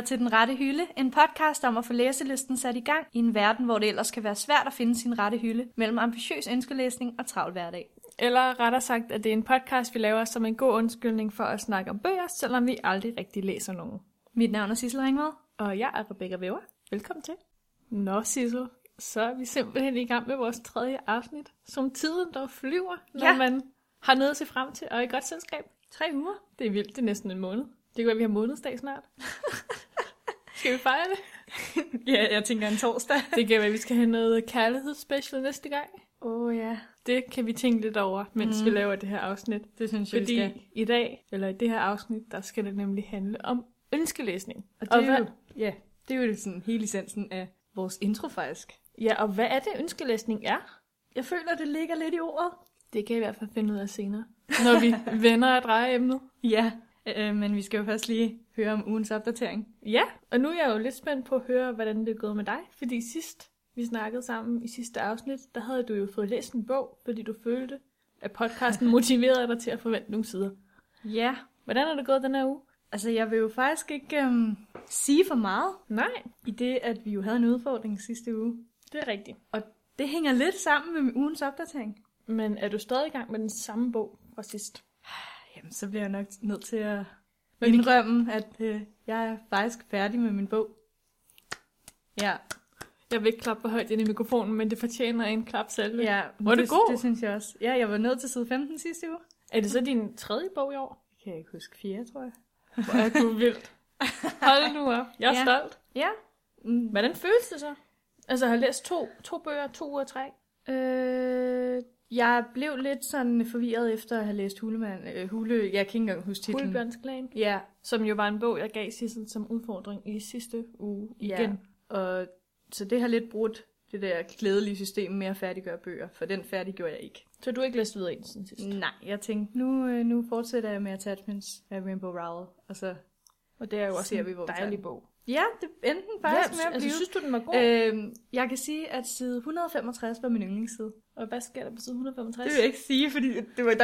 lytter til Den Rette Hylde, en podcast om at få læselisten sat i gang i en verden, hvor det ellers kan være svært at finde sin rette hylde mellem ambitiøs ønskelæsning og travl hverdag. Eller rettere sagt, at det er en podcast, vi laver som en god undskyldning for at snakke om bøger, selvom vi aldrig rigtig læser nogen. Mit navn er Sissel Ringvad. Og jeg er Rebecca Væver. Velkommen til. Nå, Sissel, så er vi simpelthen i gang med vores tredje afsnit, som tiden der flyver, når Ja. ja. man har noget at se frem til og i godt selskab. Tre uger. Det er vildt, det er næsten en måned. Det kan være, vi har månedsdag snart. skal vi fejre det? Ja, jeg tænker en torsdag. Det kan være, vi skal have noget kærlighedsspecial næste gang. Åh oh, ja, Det kan vi tænke lidt over, mens Mm. vi laver det her afsnit. det synes jeg, vi skal. Fordi i dag, eller i det her afsnit, der skal det nemlig handle om ønskelæsning. Og det Og er jo, ja, det er jo sådan hele essensen af vores intro faktisk. Ja, og hvad er det, ønskelæsning er? Jeg føler, det ligger lidt i ordet. Det kan jeg i hvert fald finde ud af senere, når vi vender og drejer emnet. Ja, øh, men vi skal jo først lige høre om ugens opdatering. Ja, og nu er jeg jo lidt spændt på at høre, hvordan det er gået med dig. Fordi sidst vi snakkede sammen i sidste afsnit, der havde du jo fået læst en bog, fordi du følte, at podcasten motiverede dig til at forvente nogle sider. Ja, Hvordan er det gået den her uge? altså jeg vil jo faktisk ikke øhm, sige for meget, Nej, i det at vi jo havde en udfordring sidste uge. det er rigtigt. Det hænger lidt sammen med ugens opdatering. Men er du stadig i gang med den samme bog fra sidst? Jamen, så bliver jeg nok nødt til at Men indrømme, at øh, jeg er faktisk færdig med min bog. Ja, Jeg vil ikke klappe for højt ind i mikrofonen, men det fortjener en klap selv. ja Var det det, god? Det synes jeg også. Ja, jeg var nået til side 15 sidste uge. Er det så din tredje bog i år? Det kan jeg ikke huske. Fjerde, tror jeg. Hvor er du vildt. Hold nu op. Jeg er Ja. stolt. Ja. Mm, Hvordan føles det så? Altså, jeg har læst to, to bøger, to uger træk. Øh, jeg blev lidt sådan forvirret efter at have læst Hulemand. Øh, Hule, jeg kan ikke engang huske titlen. Hulebjørns Klan. Ja, Som jo var en bog, jeg gav Sissel som udfordring i sidste uge Ja. igen. og så det har lidt brudt det der glædelige system med at færdiggøre bøger, for den færdiggjorde jeg ikke. Så du har ikke læst videre i den siden sidst. Nej, jeg tænkte, nu, øh, nu fortsætter jeg med Attachments af Rainbow Rowell, og så... Og det er jo også Ser en vi, hvor tager dejlig bog. Ja, det endte den faktisk med at altså, blive. synes du, den var god? Øhm, jeg kan sige, at side 165 var min yndlingsside. Og hvad sker der på side 165? Det vil jeg ikke sige, fordi det var,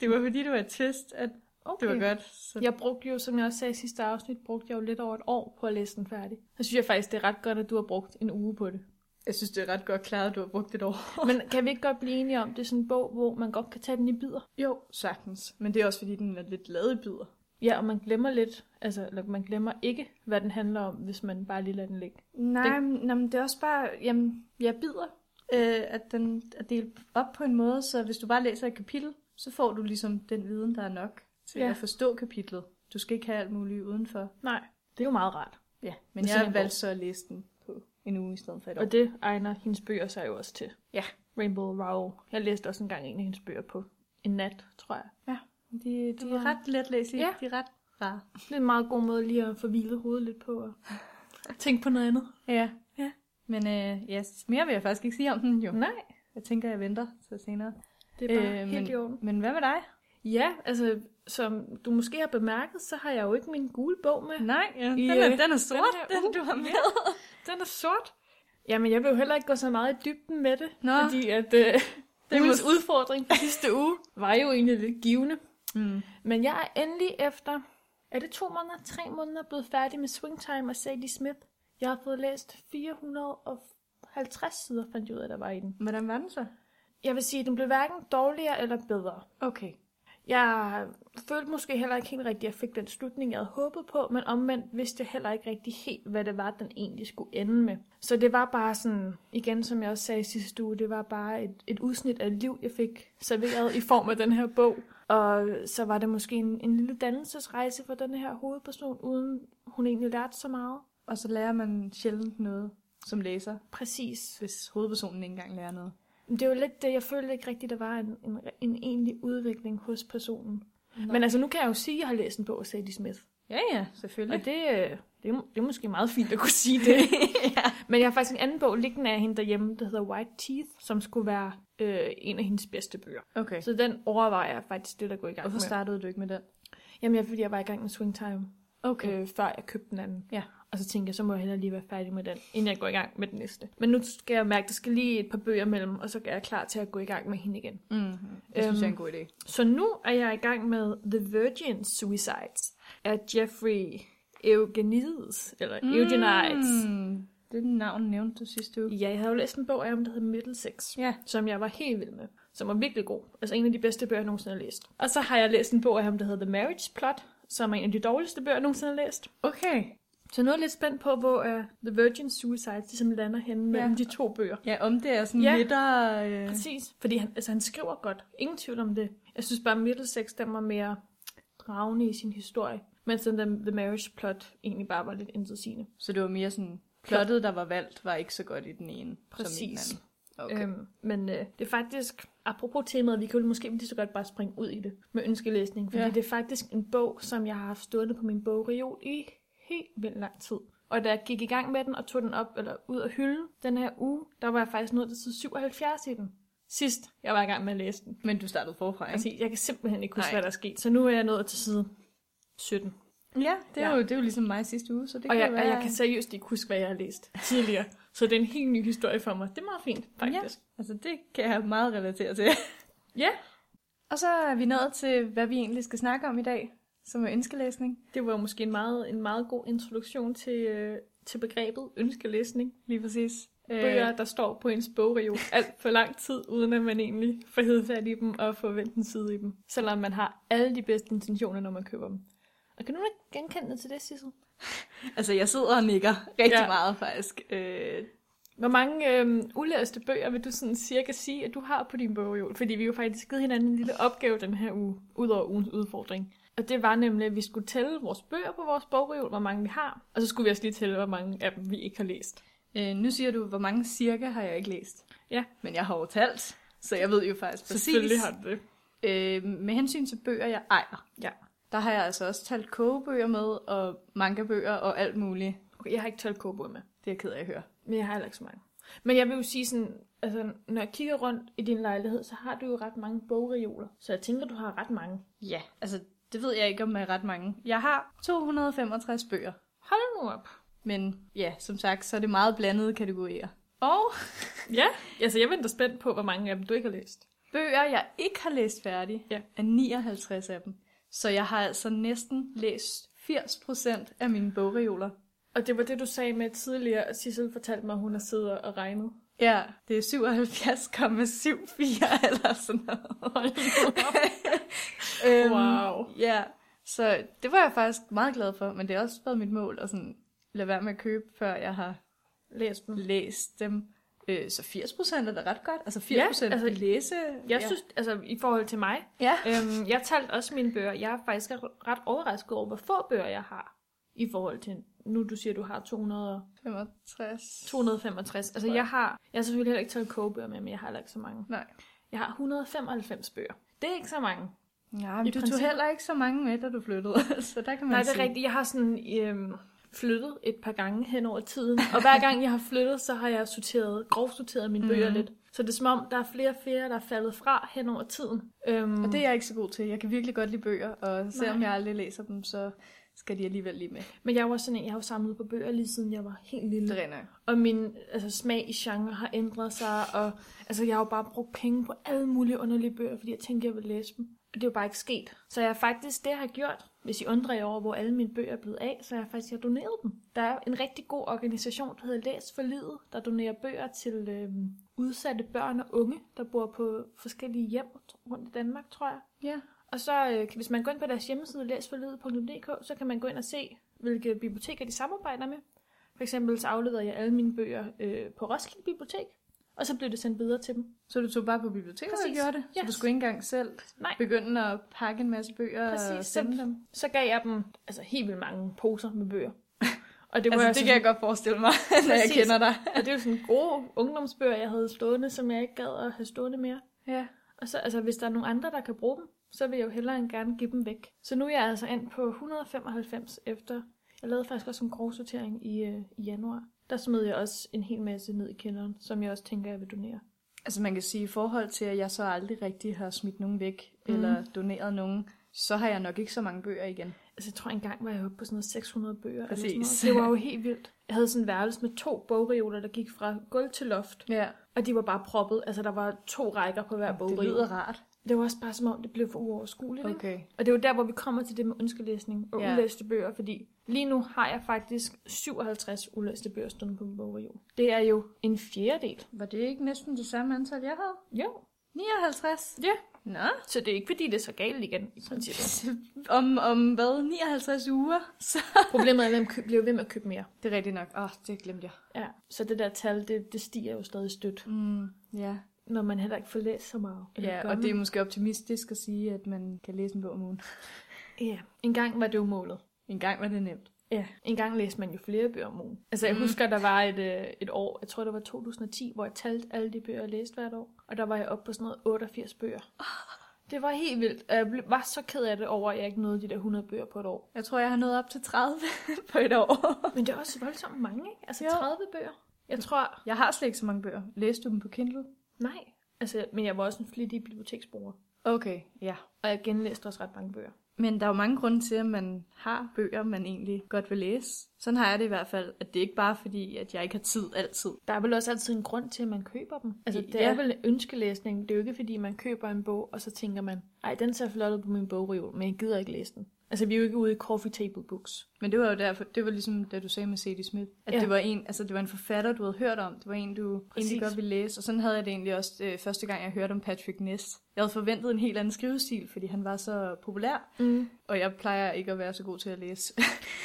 det var fordi, det var et test, at okay. det var godt. Så. Jeg brugte jo, som jeg også sagde i sidste afsnit, brugte jeg jo lidt over et år på at læse den færdig. Så synes jeg faktisk, det er ret godt, at du har brugt en uge på det. Jeg synes, det er ret godt klaret, at du har brugt et år. Men kan vi ikke godt blive enige om, det er sådan en bog, hvor man godt kan tage den i bidder? Jo, sagtens. Men det er også, fordi den er lidt lavet i bidder. Ja, og man glemmer lidt, altså, eller man glemmer ikke, hvad den handler om, hvis man bare lige lader den ligge. Nej, det... men, nej, men det er også bare, jamen, jeg bider, øh, at den er delt op på en måde, så hvis du bare læser et kapitel, så får du ligesom den viden, der er nok til Ja. at forstå kapitlet. Du skal ikke have alt muligt udenfor. Nej, det er jo meget rart. Ja, men jeg en valgte så at læse den på en uge i stedet for et år. Og det egner hendes bøger sig jo også til. Ja. Rainbow Rowell. Jeg læste også engang en af hendes bøger på en nat, tror jeg. De, de Det er ret letlæselige. Ja. De er ret rare. Det er en meget god måde lige at få hvilet hovedet lidt på og tænke på noget andet. Ja. Ja. Men øh, ja, mere vil jeg faktisk ikke sige om den jo. Nej, Jeg tænker, jeg venter til senere. det er bare Øh, helt men- i orden. Men hvad med dig? Ja, altså, som du måske har bemærket, så har jeg jo ikke min gule bog med. Nej, ja, den, I, er, øh, den er sort, den den, her uge. du har med. Den er sort. Jamen, jeg vil jo heller ikke gå så meget i dybden med det, Nå. fordi at øh, Det ugens må- udfordring for sidste uge var jo egentlig lidt givende. Mm. Men jeg er endelig efter, er det to måneder, tre måneder, blevet færdig med Swingtime af Sadie Smith. Jeg har fået læst 450 sider, fandt jeg ud af, der var i den. Hvordan var den så? Jeg vil sige, at den blev hverken dårligere eller bedre. Okay. Jeg følte måske heller ikke helt rigtigt, at jeg fik den slutning, jeg havde håbet på, men omvendt vidste jeg heller ikke rigtig helt, hvad det var, den egentlig skulle ende med. Så det var bare sådan, igen som jeg også sagde i sidste uge, det var bare et, et udsnit af liv, jeg fik serveret i form af den her bog. Og så var det måske en, en lille dannelsesrejse for den her hovedperson, uden hun egentlig lærte så meget. Og så lærer man sjældent noget som læser, Præcis. hvis hovedpersonen ikke engang lærer noget. Men Det var lidt det, jeg følte ikke rigtigt, der var en, en, en egentlig udvikling hos personen. Men altså, nu kan jeg jo sige, at jeg har læst en bog af Sadie Smith. Ja, ja, selvfølgelig. Og det, øh, det, er, det er måske meget fint at kunne sige det. ja. Men jeg har faktisk en anden bog liggende af hende derhjemme, der hedder White Teeth, som skulle være øh, en af hendes bedste bøger. Okay. Så den overvejer jeg faktisk lidt at gå i gang Hvorfor med. startede du ikke med den? Jamen, jeg, fordi jeg var i gang med Swingtime, Okay. øh, før jeg købte den anden. Ja. Og så tænkte jeg, så må jeg hellere lige være færdig med den, inden jeg går i gang med den næste. Men nu skal jeg mærke, at der skal lige et par bøger mellem, og så er jeg klar til at gå i gang med hende igen. Mm-hmm. Det synes jeg er en god idé. Så nu er jeg i gang med The Virgin Suicides af Jeffrey Eugenides, eller mm. Eugenides. Det navn nævnte du sidste uge. Ja, jeg havde jo læst en bog af ham, der hedder Middlesex, Ja. som jeg var helt vild med, som var virkelig god. Altså en af de bedste bøger, jeg nogensinde har læst. Og så har jeg læst en bog af ham, der hedder The Marriage Plot, som er en af de dårligste bøger, jeg nogensinde har læst. Okay. Så nu er jeg lidt spændt på, hvor uh, The Virgin Suicide ligesom lander henne mellem Ja. de to bøger. Ja, om det er sådan Ja. ja. midter... Øh... Præcis. Fordi han, altså, han skriver godt. Ingen tvivl om det. Jeg synes bare, Middlesex, den var mere dragende i sin historie. Mens den der The Marriage Plot egentlig bare var lidt intetsigende. Så det var mere sådan... Plottet, der var valgt, var ikke så godt i den ene. Som i den Præcis. anden. Okay. Øhm, men øh, det er faktisk, apropos temaet, vi kan jo måske lige så godt bare springe ud i det med ønskelæsning. Fordi ja. det er faktisk en bog, som jeg har haft stående på min bogreol i helt vildt lang tid. Og da jeg gik i gang med den og tog den op eller ud af hylden den her uge, der var jeg faktisk nået til side 77 i den. Sidst jeg var i gang med at læse den. Men du startede forfra, ikke? Altså, jeg kan simpelthen ikke huske, Nej. hvad der er sket. Så nu er jeg nået til side 17. Ja, det er, Ja. Jo, det er jo ligesom mig sidste uge, så det Og kan jeg, jo og være... jeg kan seriøst ikke huske, hvad jeg har læst tidligere. Så det er en helt ny historie for mig. Det er meget fint, faktisk. Altså, det kan jeg meget relatere til. Ja, Og så er vi nået til, hvad vi egentlig skal snakke om i dag, som er ønskelæsning. det var måske en meget, en meget god introduktion til, øh, til begrebet ønskelæsning. Lige præcis. Bøger, der står på ens bogreol alt for lang tid, uden at man egentlig får hed fat i dem og får vendt en side i dem. Selvom man har alle de bedste intentioner, når man køber dem. Og kan du ikke genkende det til det, Sissel? Altså, jeg sidder og nikker rigtig Ja. meget, faktisk. Øh, Hvor mange øh, ulæste bøger vil du sådan cirka sige, at du har på din bogreol? Fordi vi jo faktisk givet hinanden en lille opgave den her uge, ud over ugens udfordring. Og det var nemlig, at vi skulle tælle vores bøger på vores bogreol, hvor mange vi har. Og så skulle vi også lige tælle, hvor mange af dem vi ikke har læst. øh, nu siger du, hvor mange cirka har jeg ikke læst. Ja. Men jeg har jo talt, så jeg ved jo faktisk præcis. Selvfølgelig har du det. Øh, med hensyn til bøger, jeg ejer, Ja. der har jeg altså også talt kogebøger med, og manga-bøger og alt muligt. Okay, jeg har ikke talt kogebøger med, Det er jeg ked af at høre. men jeg har heller ikke så mange. Men jeg vil jo sige sådan, altså når jeg kigger rundt i din lejlighed, så har du jo ret mange bogreoler. Så jeg tænker, du har ret mange. Ja, altså det ved jeg ikke, om er ret mange. Jeg har 265 bøger. Hold nu op. Men ja, som sagt, så er det meget blandede kategorier. Og Ja, altså jeg venter spændt på, hvor mange af dem du ikke har læst. bøger, jeg ikke har læst færdig, Ja. er 59 af dem. Så jeg har altså næsten læst 80% af mine bogreoler. Og det var det, du sagde med tidligere, at Sissel fortalte mig, at hun har siddet og regnet. Ja, det er 77,74 eller sådan noget. Hold. Øhm, Wow. Ja, så det var jeg faktisk meget glad for, men det har også været mit mål at sådan, lade være med at købe, før jeg har Læs dem. læst dem. Øh, så 80% er da ret godt. Altså 80% Ja, altså, læse. Jeg ja. synes, altså i forhold til mig, Ja. øhm, jeg talte også mine bøger. Jeg er faktisk ret overrasket over, hvor få bøger jeg har. I forhold til, nu du siger, du har 200, 65. 265. Altså jeg har, jeg har selvfølgelig heller ikke taget kogebøger med, men jeg har heller ikke så mange. Nej. Jeg har 195 bøger. Det er ikke så mange. Ja, I men du tog princippet- heller ikke så mange med, da du flyttede. så der kan man Nej, det er rigtigt. Jeg har sådan øhm, flyttet et par gange hen over tiden. Og hver gang jeg har flyttet, så har jeg sorteret, grovsorteret mine bøger Mhm. lidt. Så det er som om, der er flere og flere, der er faldet fra hen over tiden. Øhm, Og det er jeg ikke så god til. Jeg kan virkelig godt lide bøger, og selvom Nej. jeg aldrig læser dem, så skal de alligevel lige med. Men jeg var sådan en, jeg har jo samlet på bøger lige siden jeg var helt lille. Det. Og min altså, smag i genre har ændret sig, og altså, jeg har jo bare brugt penge på alle mulige underlige bøger, fordi jeg tænkte, jeg ville læse dem. Og det er jo bare ikke sket. Så jeg har faktisk, det jeg har gjort, hvis I undrer jer over, hvor alle mine bøger er blevet af, så har jeg faktisk jeg har doneret dem. Der er en rigtig god organisation, der hedder Læs for Livet, der donerer bøger til øhm, udsatte børn og unge, der bor på forskellige hjem rundt i Danmark, tror jeg. Ja. Og så, øh, hvis man går ind på deres hjemmeside, læsforlidet.dk, så kan man gå ind og se, hvilke biblioteker de samarbejder med. For eksempel så afleverede jeg alle mine bøger øh, på Roskilde Bibliotek, og så blev det sendt videre til dem. Så du tog bare på biblioteket og Præcis. gjorde det? Så du skulle ikke engang selv Nej. begynde at pakke en masse bøger og Præcis, sende så- dem? Så gav jeg dem altså, helt vildt mange poser med bøger. Og det var altså, altså det kan jeg godt forestille mig, når jeg Præcis. kender dig. Og det er jo sådan gode ungdomsbøger, jeg havde stående, som jeg ikke gad at have stående mere. Ja. Og så, altså, hvis der er nogen andre, der kan bruge dem, så vil jeg jo hellere end gerne give dem væk. Så nu er jeg altså ind på 195 efter. Jeg lavede faktisk også en grov sortering i, øh, i januar. Der smed jeg også en hel masse ned i kælderen, som jeg også tænker, jeg vil donere. Altså man kan sige, i forhold til, at jeg så aldrig rigtig har smidt nogen væk, mm. eller doneret nogen, så har jeg nok ikke så mange bøger igen. Altså, jeg tror engang var jeg oppe på sådan noget 600 bøger. Eller sådan Præcis. noget. Det var jo helt vildt. Jeg havde sådan en værelse med to bogreoler, der gik fra gulv til loft. Ja, Og de var bare proppet. Altså, der var to rækker på hver det bogreol. lyder rart. Det var også bare som om, det blev for uoverskueligt. Ikke? Okay. Og det er jo der, hvor vi kommer til det med ønskelæsning og Ja. ulæste bøger, fordi lige nu har jeg faktisk 57 ulæste bøger stående på min bogreol. Det er jo en fjerdedel. Var det ikke næsten det samme antal, jeg havde? Jo. 59? Ja. Nå. Så det er ikke, fordi det er så galt igen, i princippet. om, om hvad? 59 uger? Så... Problemet er, at man kø- bliver ved med at købe mere. Det er rigtigt nok. Åh, oh, det glemte jeg. Ja. Så det der tal, det, det stiger jo stadig stødt, Mm, ja. Når man heller ikke får læst så meget. Ja, og det er man? måske optimistisk at sige, at man kan læse en bog om ugen. Ja, en gang var det jo målet. En gang var det nemt. Ja, en gang læste man jo flere bøger om ugen. Altså jeg Mm. husker, der var et, øh, et år, jeg tror det var 2010, hvor jeg talte alle de bøger, jeg læste hvert år. Og der var jeg oppe på sådan noget 88 bøger. Det var helt vildt. Jeg var så ked af det over, at jeg ikke nåede de der 100 bøger på et år. Jeg tror, jeg har nået op til 30 på et år. Men det er også voldsomt mange, ikke? Altså Jo. 30 bøger. Jeg tror, Jeg har slet ikke så mange bøger. Læste du dem på Kindle? Nej. Altså, men jeg var også en flittig biblioteksbruger. Okay, ja. Og jeg genlæste også ret mange bøger. Men der er jo mange grunde til, at man har bøger, man egentlig godt vil læse. Sådan har jeg det i hvert fald, at det er ikke bare fordi, at jeg ikke har tid altid. Der er vel også altid en grund til, at man køber dem. Altså, det Ja. er vel ønskelæsning. Det er jo ikke, fordi man køber en bog, og så tænker man, ej, den ser flot ud på min bogreol, men jeg gider ikke læse den. Altså, vi er jo ikke ude i coffee table books. Men det var jo derfor, det var ligesom da du sagde med C.D. Smith, at Ja. det var en, altså det var en forfatter, du havde hørt om. Det var en, du Præcis. Egentlig godt ville læse. Og sådan havde jeg det egentlig også øh, første gang, jeg hørte om Patrick Ness. Jeg havde forventet en helt anden skrivestil, fordi han var så populær. Mm. Og jeg plejer ikke at være så god til at læse.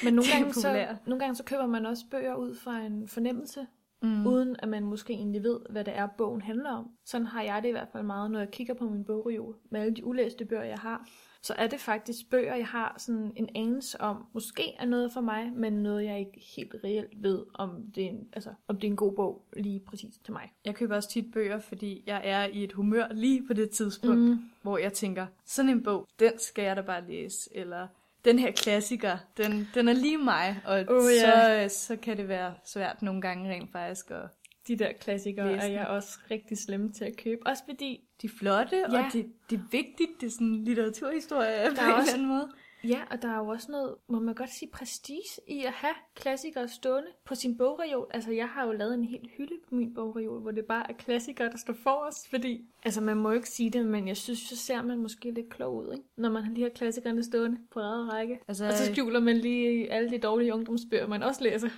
Men nogle Det gange, så, nogle gange så køber man også bøger ud fra en fornemmelse, Mm. mm. uden at man måske egentlig ved, hvad det er, bogen handler om. Sådan har jeg det i hvert fald meget, når jeg kigger på min bogreol med alle de ulæste bøger, jeg har. Så er det faktisk bøger, jeg har sådan en anelse om, måske er noget for mig, men noget, jeg ikke helt reelt ved, om det er en, altså, om det er en god bog lige præcis til mig. Jeg køber også tit bøger, fordi jeg er i et humør lige på det tidspunkt, mm. hvor jeg tænker, sådan en bog, den skal jeg da bare læse. Eller den her klassiker, den, den er lige mig. Og Åh, så, ja. så kan det være svært nogle gange rent faktisk at De der klassikere Læse er jeg også rigtig slemme til at købe. Også fordi, de er flotte, ja. Og det, det er vigtigt, det er sådan litteraturhistorie på er en også- eller anden måde. Ja, og der er jo også noget, må man godt sige, prestige i at have klassikere stående på sin bogreol. Altså, jeg har jo lavet en hel hylde på min bogreol, hvor det bare er klassikere, der står for os, fordi... Altså, man må jo ikke sige det, men jeg synes, så ser man måske lidt klog ud, ikke? Når man har de her klassikerne stående på ræde række. Altså, Og så skjuler man lige alle de dårlige ungdomsbøger, man også læser.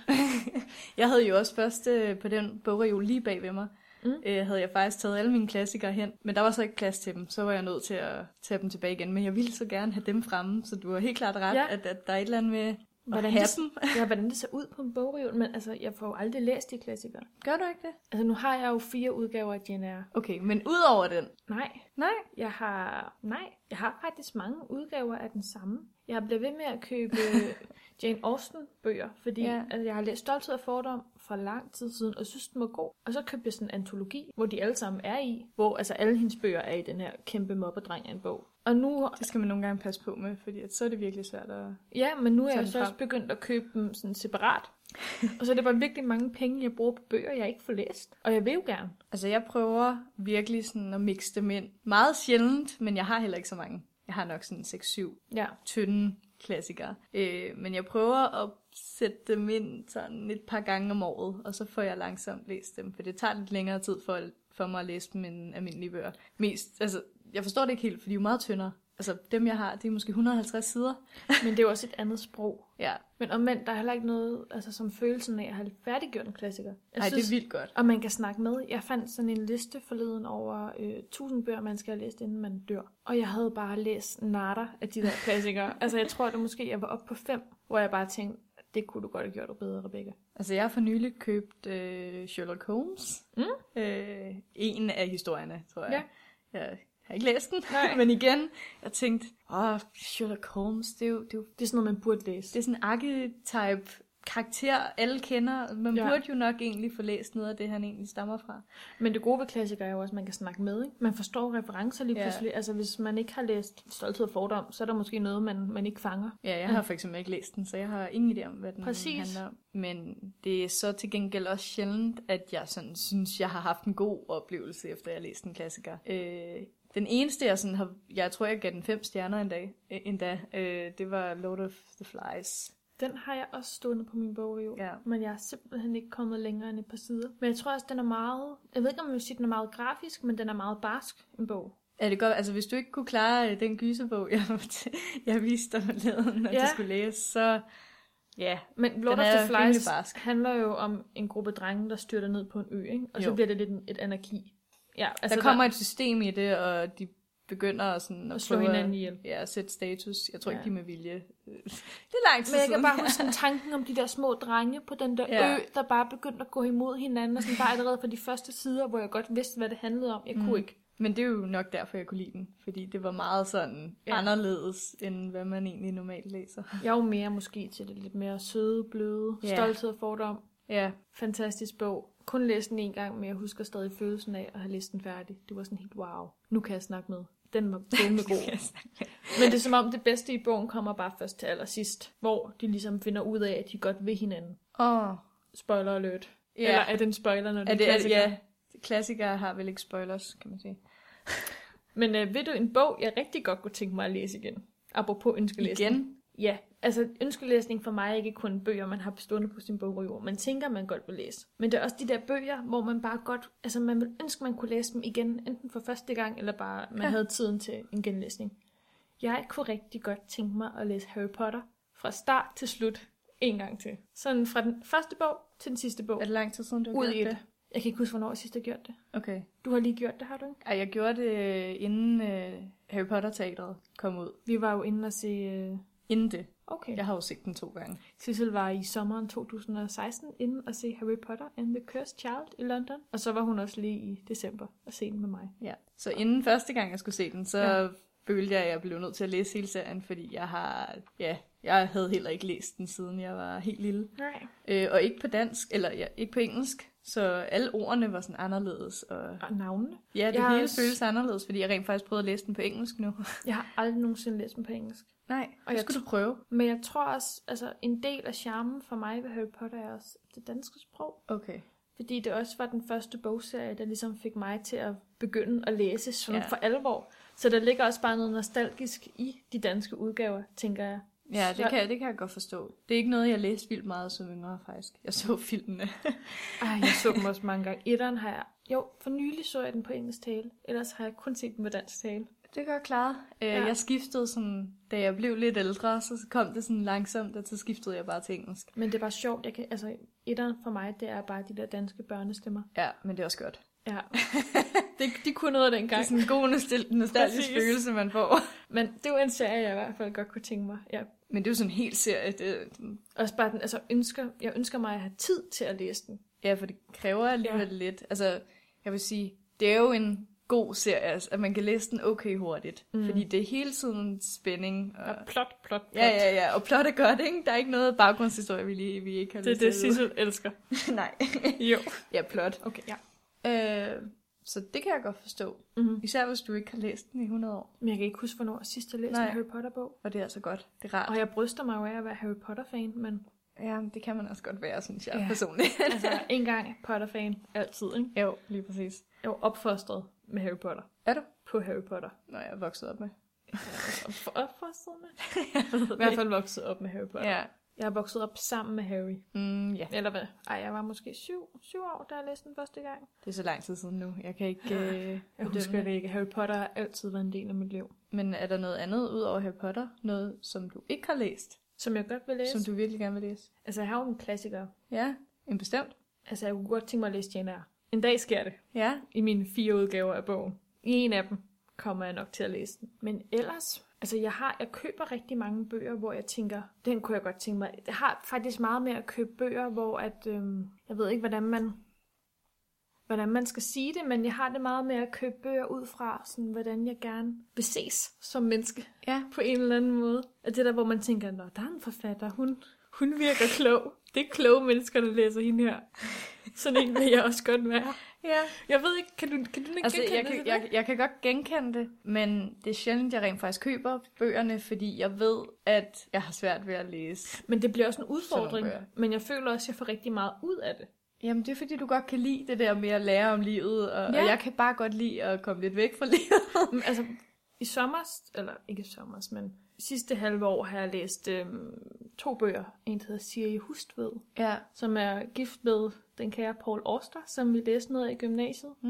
jeg havde jo også først øh, på den bogreol lige bag ved mig, Mm. øh, havde jeg faktisk taget alle mine klassikere hen, men der var så ikke plads til dem, så var jeg nødt til at tage dem tilbage igen. Men jeg ville så gerne have dem fremme, så du har helt klart ret, ja. At, at der er et eller andet med Hvordan at have det- dem. Ja, hvordan det ser ud på en bogreol, men altså, jeg får jo aldrig læst de klassikere. Gør du ikke det? Altså, nu har jeg jo fire udgaver af Jane Eyre. Okay, men ud over den. Nej, Nej. Jeg har, nej, jeg har faktisk mange udgaver af den samme. Jeg bliver ved med at købe Jane Austen bøger, fordi ja. altså, jeg har læst Stolthed og Fordom for lang tid siden, og synes, den var god. Og så købte jeg sådan en antologi, hvor de alle sammen er i, hvor altså alle hendes bøger er i den her kæmpe mobbedreng af en bog. Og nu, Det skal man nogle gange passe på med, fordi at så er det virkelig svært at... ja, men nu er jeg så også begyndt at købe dem sådan separat. og så er det bare virkelig mange penge, jeg bruger på bøger, jeg ikke får læst. Og jeg vil jo gerne. Altså, jeg prøver virkelig sådan at mixe dem ind. Meget sjældent, men jeg har heller ikke så mange. Jeg har nok sådan 6-7 Ja. tynde klassikere. Øh, men jeg prøver at sætte dem ind sådan et par gange om året, og så får jeg langsomt læst dem, for det tager lidt længere tid for, for mig at læse dem end almindelige bøger. Mest, altså, jeg forstår det ikke helt, for de er jo meget tyndere. Altså, dem jeg har, det er måske 150 sider. Men det er jo også et andet sprog. Ja, Men omvendt, der er heller ikke noget, altså som følelsen af at have færdiggjort en klassiker. Jeg Ej, det er vildt godt. Og man kan snakke med. Jeg fandt sådan en liste forleden over øh, 1000 bøger, man skal have læst, inden man dør. Og jeg havde bare læst natter af de der klassikere. altså jeg tror, at måske jeg var oppe på fem, hvor jeg bare tænkte, det kunne du godt have gjort det bedre, Rebecca. Altså, jeg har for nylig købt øh, Sherlock Holmes. Mm. Øh, en af historierne, tror jeg. Ja. Jeg har ikke læst den, Nej. men igen, jeg tænkte, åh, Sherlock Holmes, det er jo, det er jo Det er sådan noget, man burde læse. Det er sådan en archetype karakter, alle kender. Man ja. Burde jo nok egentlig få læst noget af det, han egentlig stammer fra. Men det gode ved klassikere er jo også, at man kan snakke med. Ikke? Man forstår referencer lige Ja. pludselig. Altså hvis man ikke har læst Stolthed og Fordom, så er der måske noget, man, man ikke fanger. Ja, jeg har for eksempel ikke læst den, så jeg har ingen idé om, hvad den Præcis. handler om. Men det er så til gengæld også sjældent, at jeg sådan synes, jeg har haft en god oplevelse, efter jeg har læst en klassiker. Øh, den eneste, jeg sådan har, jeg tror, jeg gav den fem stjerner en dag, øh, endda, øh, det var Lord of the Flies. Den har jeg også stående på min bogreol. Ja. Men jeg er simpelthen ikke kommet længere end et par sider. Men jeg tror også, den er meget... Jeg ved ikke, om jeg vil sige, den er meget grafisk, men den er meget barsk, en bog. Er det godt? Altså, hvis du ikke kunne klare øh, den gyserbog, jeg, jeg viste dig forleden, at Ja. du skulle læse, så ja, Men Lord of the Flies barsk. handler jo om en gruppe drenge, der styrter ned på en ø, ikke? Og så Jo. bliver det lidt et anarki. Ja, altså, der kommer et system i det, og de begynder at, sådan, at slå prøve hinanden ihjel. Ja, at sætte status. Jeg tror Ja. ikke, de med vilje. Det er lang tid Men jeg kan bare huske tanken om de der små drenge på den der Ja. ø, der bare begyndte at gå imod hinanden, og sådan bare allerede fra de første sider, hvor jeg godt vidste, hvad det handlede om. Jeg Mm. kunne ikke. Men det er jo nok derfor, jeg kunne lide den. Fordi det var meget sådan ja. anderledes, end hvad man egentlig normalt læser. Jeg er jo mere måske til det lidt mere søde, bløde, Ja. stolthed og fordom. Ja, Fantastisk bog. Kun læst den en gang, men jeg husker stadig følelsen af at have læst den færdig. Det var sådan helt wow. Nu kan jeg snakke med. Den var med god. Men det er som om det bedste i bogen kommer bare først til allersidst, hvor de ligesom finder ud af, at de godt vil hinanden. Åh, oh, Spoiler alert. ja. Eller er det en spoiler, når det er det, er klassiker? ja, klassikere har vel ikke spoilers, kan man sige. Men øh, ved du en bog, jeg rigtig godt kunne tænke mig at læse igen? Apropos ønskelæsning. Igen? Ja, altså ønskelæsning for mig er ikke kun bøger, man har bestående på sin bogreol. Man tænker, man godt vil læse. Men det er også de der bøger, hvor man bare godt, altså man vil ønske, man kunne læse dem igen, enten for første gang, eller bare man Ja. havde tiden til en genlæsning. Jeg kunne rigtig godt tænke mig at læse Harry Potter fra start til slut en gang til. Sådan fra den første bog til den sidste bog. Er det lang tid siden, du har Ud gjort det? Jeg kan ikke huske, hvornår jeg sidst har gjort det. Okay. Du har lige gjort det, har du ikke? Ej, jeg gjorde det øh, inden øh, Harry Potter-teatret kom ud. Vi var jo inde og se... Øh... Inden det. Okay. Jeg har jo set den to gange. Sissel var i sommeren 2016 inde og se Harry Potter and the Cursed Child i London. Og så var hun også lige i december og se den med mig. Ja. Så inden første gang, jeg skulle se den, så Ja. følte jeg, at jeg blev nødt til at læse hele serien, fordi jeg har, ja, jeg havde heller ikke læst den, siden jeg var helt lille. Nej. Øh, og ikke på dansk, eller ja, ikke på engelsk, så alle ordene var sådan anderledes. Og Og navnene. ja, det Jeg har hele også- føles anderledes, fordi jeg rent faktisk prøvede at læse den på engelsk nu. Jeg har aldrig nogensinde læst den på engelsk. Nej, Og jeg skulle du prøve. Men jeg tror også, altså en del af charmen for mig ved Harry Potter er også det danske sprog. Okay. Fordi det også var den første bogserie, der ligesom fik mig til at begynde at læse sådan Ja. for alvor. Så der ligger også bare noget nostalgisk i de danske udgaver, tænker jeg. Ja, det kan, det kan jeg godt forstå. Det er ikke noget, jeg læste vildt meget som yngre, faktisk. Jeg så filmene. Ej, jeg så dem også mange gange. Etteren har jeg... Jo, for nylig så jeg den på engelsk tale. Ellers har jeg kun set den på dansk tale. Det gør klart. Øh, Ja. Jeg skiftede sådan, da jeg blev lidt ældre, så kom det sådan langsomt, og så skiftede jeg bare til engelsk. Men det var sjovt. Jeg kan, altså, etteren for mig, det er bare de der danske børnestemmer. Ja, men det er også godt. Ja. det, de kunne noget Det dengang. er sådan en god nostal- nostalgisk følelse, man får. Men det var en serie, jeg i hvert fald godt kunne tænke mig. Ja. Men det er jo sådan en hel serie. Det, Også bare den, altså ønsker, jeg ønsker mig at have tid til at læse den. ja, for det kræver alligevel ja. lidt. Altså, jeg vil sige, det er jo en god serie, altså, at man kan læse den okay hurtigt. Mm. Fordi det er hele tiden spænding. Og... Og plot, plot, plot. Ja, ja, ja. Og plot er godt, ikke? Der er ikke noget baggrundshistorie, vi, lige, vi ikke har Det er det. Sissel elsker. Nej. Jo. Ja, plot. Okay, ja. Øh, så det kan jeg godt forstå. Mm-hmm. Især hvis du ikke har læst den i 100 år. Men jeg kan ikke huske, hvornår jeg sidst har læst Nej. en Harry Potter-bog. Og det er altså godt. Det er rart. Og jeg bryster mig jo af at være Harry Potter-fan, men Ja, det kan man også godt være, synes jeg Ja. ja. personligt. altså en gang Potter-fan, altid, ikke? jo, lige præcis. Jeg var opfostret med Harry Potter. Er du? På Harry Potter. Når jeg er vokset op med. Opf- opfostret med? I hvert fald vokset op med Harry Potter. Ja. Jeg er vokset op sammen med Harry. Mm, ja. Eller hvad? Ej, jeg var måske syv, syv år, da jeg læste den første gang. Det er så lang tid siden nu. Jeg kan ikke øh, Jeg husker det ikke. Harry Potter har altid været en del af mit liv. Men er der noget andet ud over Harry Potter? Noget, som du ikke har læst? Som jeg godt vil læse. Som du virkelig gerne vil læse? Altså, jeg har jo en klassiker. Ja, en bestemt. Altså, jeg kunne godt tænke mig at læse Jane Eyre. En dag sker det. Ja. I mine fire udgaver af bogen. I en af dem kommer jeg nok til at læse den. Men ellers, altså jeg har, jeg køber rigtig mange bøger, hvor jeg tænker, den kunne jeg godt tænke mig. Jeg har faktisk meget med at købe bøger, hvor at, øhm, jeg ved ikke, hvordan man, hvordan man skal sige det, men jeg har det meget med at købe bøger ud fra, sådan, hvordan jeg gerne vil ses som menneske Ja. på en eller anden måde. At det der, hvor man tænker, Nå, der er en forfatter, hun, hun virker klog. Det er kloge mennesker, der læser hende her. Sådan en vil jeg også godt være. Ja. Jeg ved ikke, kan du, kan du ikke Altså, jeg genkende kan, det? jeg, jeg kan godt genkende det, men det er sjældent, jeg rent faktisk køber bøgerne, fordi jeg ved, at jeg har svært ved at læse. Men det bliver også en udfordring. Men jeg føler også, at jeg får rigtig meget ud af det. Jamen, det er fordi, du godt kan lide det der med at lære om livet, og, Ja. og jeg kan bare godt lide at komme lidt væk fra livet. Men altså, i sommer, eller ikke i sommer, men sidste halve år har jeg læst øh, to bøger. En, der hedder Siri Hustved, Ja. som er gift med den kære Paul Auster, som vi læste noget af i gymnasiet. Mm.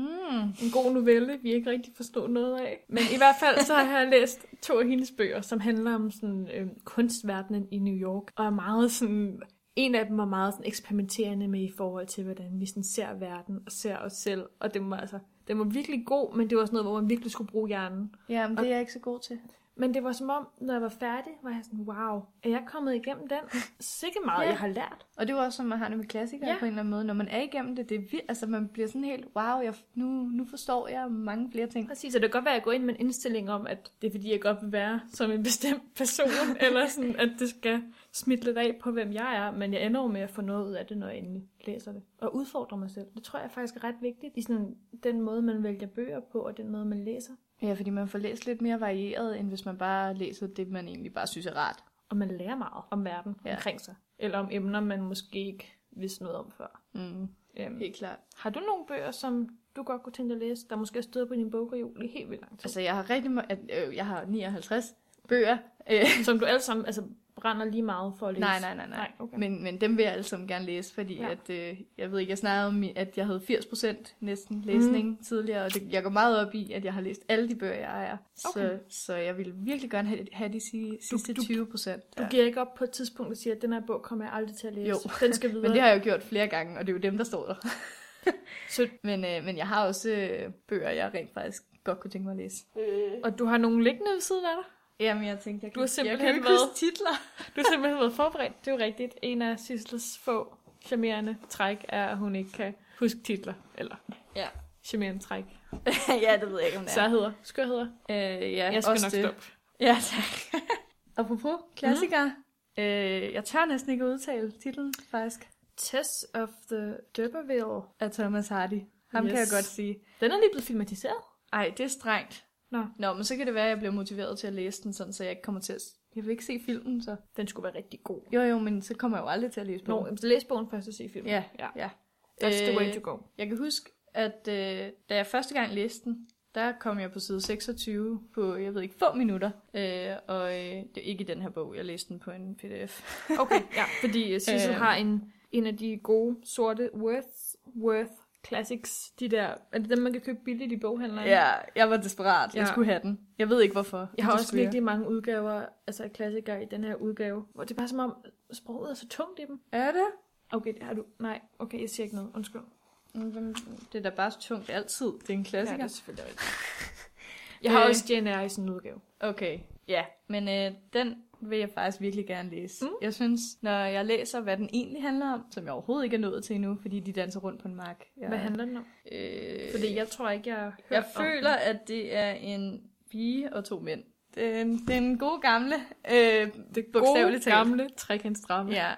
En god novelle, vi ikke rigtig forstod noget af. Men i hvert fald så har jeg læst to af hendes bøger, som handler om sådan, øh, kunstverdenen i New York, og er meget sådan... En af dem var meget sådan eksperimenterende med i forhold til, hvordan vi sådan ser verden og ser os selv. Og det var, altså, den var virkelig god, men det var sådan noget, hvor man virkelig skulle bruge hjernen. Ja, men det er jeg ikke så god til. Men det var som om, når jeg var færdig, var jeg sådan, wow, er jeg kommet igennem den? Sikke meget, Ja. jeg har lært. Og det jo også, som man har det med klassikere Ja. ja. på en eller anden måde. Når man er igennem det, det er vildt. Altså, man bliver sådan helt, wow, jeg, nu, nu forstår jeg mange flere ting. Præcis, og det kan godt være, at jeg går ind med en indstilling om, at det er fordi, jeg godt vil være som en bestemt person, eller sådan, at det skal smitte lidt af på, hvem jeg er, men jeg ender jo med at få noget ud af det, når jeg endelig læser det. Og udfordre mig selv. Det tror jeg faktisk er ret vigtigt i sådan den måde, man vælger bøger på, og den måde, man læser. Ja, fordi man får læst lidt mere varieret, end hvis man bare læser det, man egentlig bare synes er rart. Og man lærer meget om verden ja. Omkring sig. Eller om emner, man måske ikke vidste noget om før. Mm. Øhm, Helt klart. har du nogle bøger, som du godt kunne tænke dig at læse, der måske har stået på din bogreol i helt vildt lang tid? Altså, jeg har rigtig meget, øh, jeg har 59 bøger. Øh, Som du alle sammen altså, brænder lige meget for at læse? nej, nej, nej, nej. nej okay. Men, men dem vil jeg alle sammen gerne læse, fordi Ja. at, øh, jeg ved ikke, jeg snakkede om, at jeg havde 80% næsten læsning mm. tidligere, og det, jeg går meget op i, at jeg har læst alle de bøger, jeg ejer. Okay. Så, så jeg vil virkelig gerne have, have de si- sidste du- 20%. Du Ja. giver ikke op på et tidspunkt og siger, at den her bog kommer jeg aldrig til at læse. Jo. Den skal videre. Men det har jeg jo gjort flere gange, og det er jo dem, der står der. Så, Men, øh, men jeg har også øh, bøger, jeg rent faktisk godt kunne tænke mig at læse. og du har nogle liggende ved siden af dig? Jamen, jeg tænkte, jeg Du har kan, simpelthen jeg kan været- titler. Du har simpelthen været forberedt. Det er jo rigtigt. En af Sissels få charmerende træk er, at hun ikke kan huske titler. Eller Ja. charmerende træk. ja, det ved jeg ikke, om det er. Særheder. Skørheder. Øh, ja, Jeg skal også nok det. stoppe. Ja, tak. Apropos klassikere. Mm. Øh, jeg tør næsten ikke udtale titlen, faktisk. Tess of the D'Urberville. Af Thomas Hardy. Ham yes. kan jeg godt sige. Den er lige blevet filmatiseret. Ej, det er strengt. Nå. Nå, men så kan det være, at jeg bliver motiveret til at læse den, sådan, så jeg ikke kommer til at... Jeg vil ikke se filmen, så... Den skulle være rigtig god. Jo, jo, men så kommer jeg jo aldrig til at læse Nå, bogen. jamen, så læs bogen først og se filmen. Ja, ja. ja. That's the way Øh, to go. Jeg kan huske, at øh, da jeg første gang læste den, der kom jeg på side 26 på, jeg ved ikke, få minutter. Øh, og øh, det er ikke i den her bog, jeg læste den på en pdf. Okay, ja, fordi øh, Sissel Øhm. har en, en af de gode sorte Worth, Worth Classics. De der, er det dem, man kan købe billigt i boghandleren? Ja, jeg var desperat. Jeg Ja. skulle have den. Jeg ved ikke, hvorfor. Jeg har også virkelig mange udgaver, altså af klassikere i den her udgave, hvor det er bare som om, sproget er så tungt i dem. Er det? Okay, det har du. Nej, okay, jeg siger ikke noget. Undskyld. Mm, Det er da bare så tungt altid. Det er en Ja, klassiker. det er selvfølgelig rigtigt. Jeg har Øh. også Jane Eyre i sådan en udgave. Okay, ja. Men øh, den vil jeg faktisk virkelig gerne læse. Mm. Jeg synes, når jeg læser, hvad den egentlig handler om, som jeg overhovedet ikke er nået til endnu, fordi de danser rundt på en mark. Jeg, Hvad handler den om? Øh, Fordi jeg tror ikke, jeg har jeg føler, at det er en pige og to mænd. Den, den gode gamle, øh, det bogstaveligt gode, talt. gamle trekantsdrama. Ja,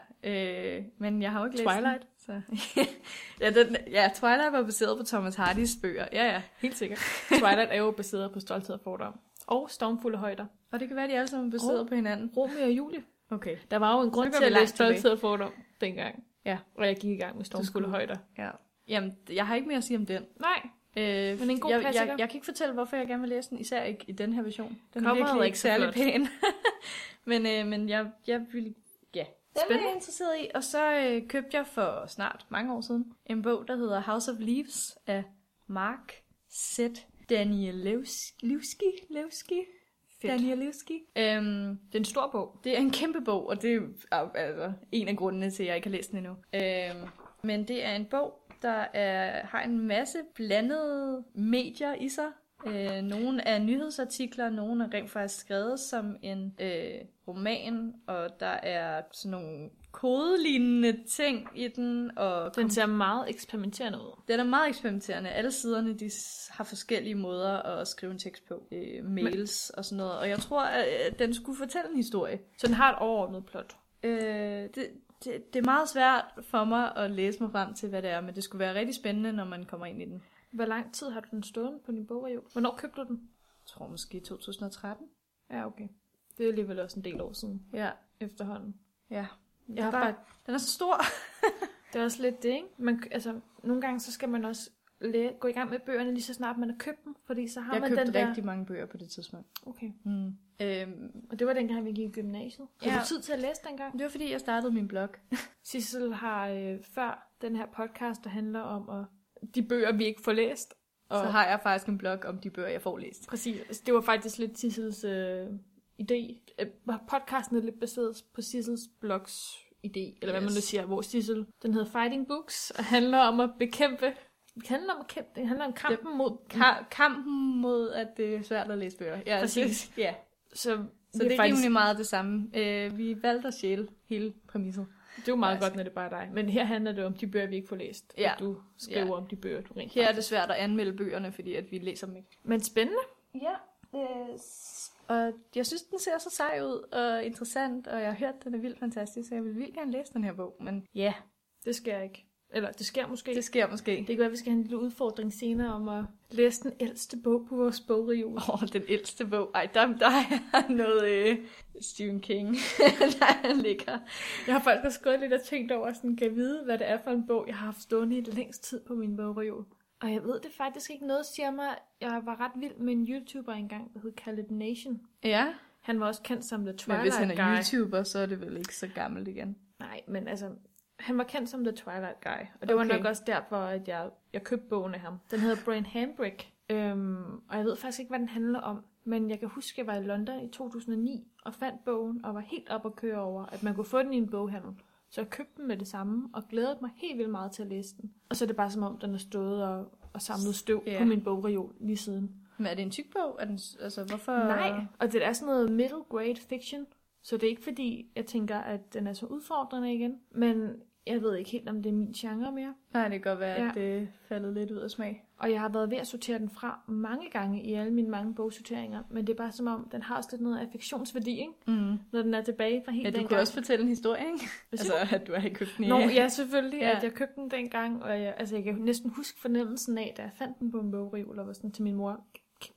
øh, men jeg har jo ikke læst Twilight? Den, så. ja, den, ja, Twilight var baseret på Thomas Hardys bøger. Ja, ja. Helt sikkert. Twilight er jo baseret på stolthed og fordom. Og stormfulde højder. Og det kan være, at de alle sammen er baseret Åh. på hinanden. Romeo og Julie. Okay. Der var jo en grund til at langt læse stolthed og fordom dengang. Ja. Og jeg gik i gang med stormfulde højder. Ja. Jamen, jeg har ikke mere at sige om den. Nej, Øh, Men en god jeg, klassiker. jeg, jeg kan ikke fortælle, hvorfor jeg gerne vil læse den, især ikke i den her version. Den er Coveret virkelig er ikke særlig pæn. men, øh, men jeg, jeg vil... Ja, den er jeg interesseret i. Og så øh, købte jeg for snart mange år siden en bog, der hedder House of Leaves af Mark Z. Danielewski. Lewski? Fedt. Danielewski. Øhm, det er en stor bog. det er en kæmpe bog, og det er altså en af grundene til, at jeg ikke har læst den endnu. Øhm, men det er en bog, der er, har en masse blandede medier i sig. Øh, nogle er nyhedsartikler, nogle er rent faktisk skrevet som en øh, roman, og der er sådan nogle kodelignende ting i den. Og Den ser meget eksperimenterende ud. den er meget eksperimenterende. Alle siderne de har forskellige måder at skrive en tekst på. Øh, mails og sådan noget. Og jeg tror, at den skulle fortælle en historie. Så den har et overordnet plot. Øh, det, det, det er meget svært for mig at læse mig frem til, hvad det er, men det skulle være rigtig spændende, når man kommer ind i den. Jeg Hvor lang tid har du den stående på din bogreol? Hvornår købte du den? tror måske 2013. Ja, okay. Det er alligevel også en del år siden Ja, efterhånden. ja. Jeg Jeg har bare... Den er så stor. Det er også lidt det, ikke? Man, altså, nogle gange så skal man også læ- gå i gang med bøgerne lige så snart man har købt dem, fordi så har Jeg man købte den der... rigtig mange bøger på det tidspunkt. Okay. Mm. Øhm, Og det var dengang, vi gik i gymnasiet. Har Ja. du tid til at læse dengang? det var fordi, jeg startede min blog. Sissel har øh, før den her podcast, der handler om at, de bøger, vi ikke får læst. Og så har jeg faktisk en blog om de bøger, jeg får læst. Præcis. Altså, det var faktisk lidt Sissels øh, idé. Øh, Podcasten er lidt baseret på Sissels blogs idé, eller hvad man Yes. nu siger, hvor Sissel, den hedder Fighting Books, og handler om at bekæmpe, det handler om, kæmpe, det handler om kampen mod... Ka- kampen mod, at det er svært at læse bøger. Ja, Præcis. Det, ja. Så, Så det, er faktisk, rimelig meget det samme. Øh, vi valgte at stjæle hele præmisset. Det er jo meget godt, når det bare er dig. Men her handler det om de bøger, vi ikke får læst. Ja. Og du skriver Ja. om de bøger, du rent Her er det svært at anmelde bøgerne, fordi at vi læser dem ikke. Men spændende. Ja, øh, og jeg synes, den ser så sej ud og interessant, og jeg har hørt, den er vildt fantastisk, så jeg vil vildt gerne læse den her bog. Men ja, Det sker ikke. Eller det sker måske. det sker måske. Det kan være, at vi skal have en lille udfordring senere om at læse den ældste bog på vores bogreol. Åh, oh, den ældste bog. Ej, der, der er noget øh, Stephen King, der ligger. Jeg har der skrevet lidt og tænkt over, sådan, kan jeg vide, hvad det er for en bog, jeg har haft stående i længst tid på min bogreol. Og jeg ved det faktisk ikke. Noget siger mig, jeg var ret vild med en YouTuber engang, der hed Khaled Nation. Ja, Han var også kendt som The men Twilight hvis han er Guy. YouTuber, så er det vel ikke så gammelt igen. Nej, men altså, han var kendt som The Twilight Guy. Og det okay. Var nok også derfor, at jeg, jeg købte bogen af ham. Den hedder Brain Handbrake. Øhm, og jeg ved faktisk ikke, hvad den handler om. Men jeg kan huske, at jeg var i London i 2009 og fandt bogen og var helt op at køre over, at man kunne få den i en boghandel. Så jeg købte den med det samme og glædede mig helt vildt meget til at læse den. Og så er det bare som om, den har stået og, og samlet støv Ja. på min bogreol lige siden. Men er det en tyk bog? Er den, altså, hvorfor? Nej, og det er sådan noget middle grade fiction. Så det er ikke fordi, jeg tænker, at den er så udfordrende igen. Men jeg ved ikke helt, om det er min genre mere. Nej, det kan godt være, Ja. at det er faldet lidt ud af smag. Og jeg har været ved at sortere den fra mange gange i alle mine mange bogsorteringer. Men det er bare som om, den har også lidt noget affektionsværdi, ikke? Mm. Når den er tilbage fra helt Ja, du dengang. kunne også fortælle en historie, ikke? Altså, at du har købt den i... Nå, ja, selvfølgelig, Ja. ja. at jeg købte den dengang, og jeg, altså, jeg kan næsten huske fornemmelsen af, da jeg fandt den på en bogreol, og var sådan til min mor,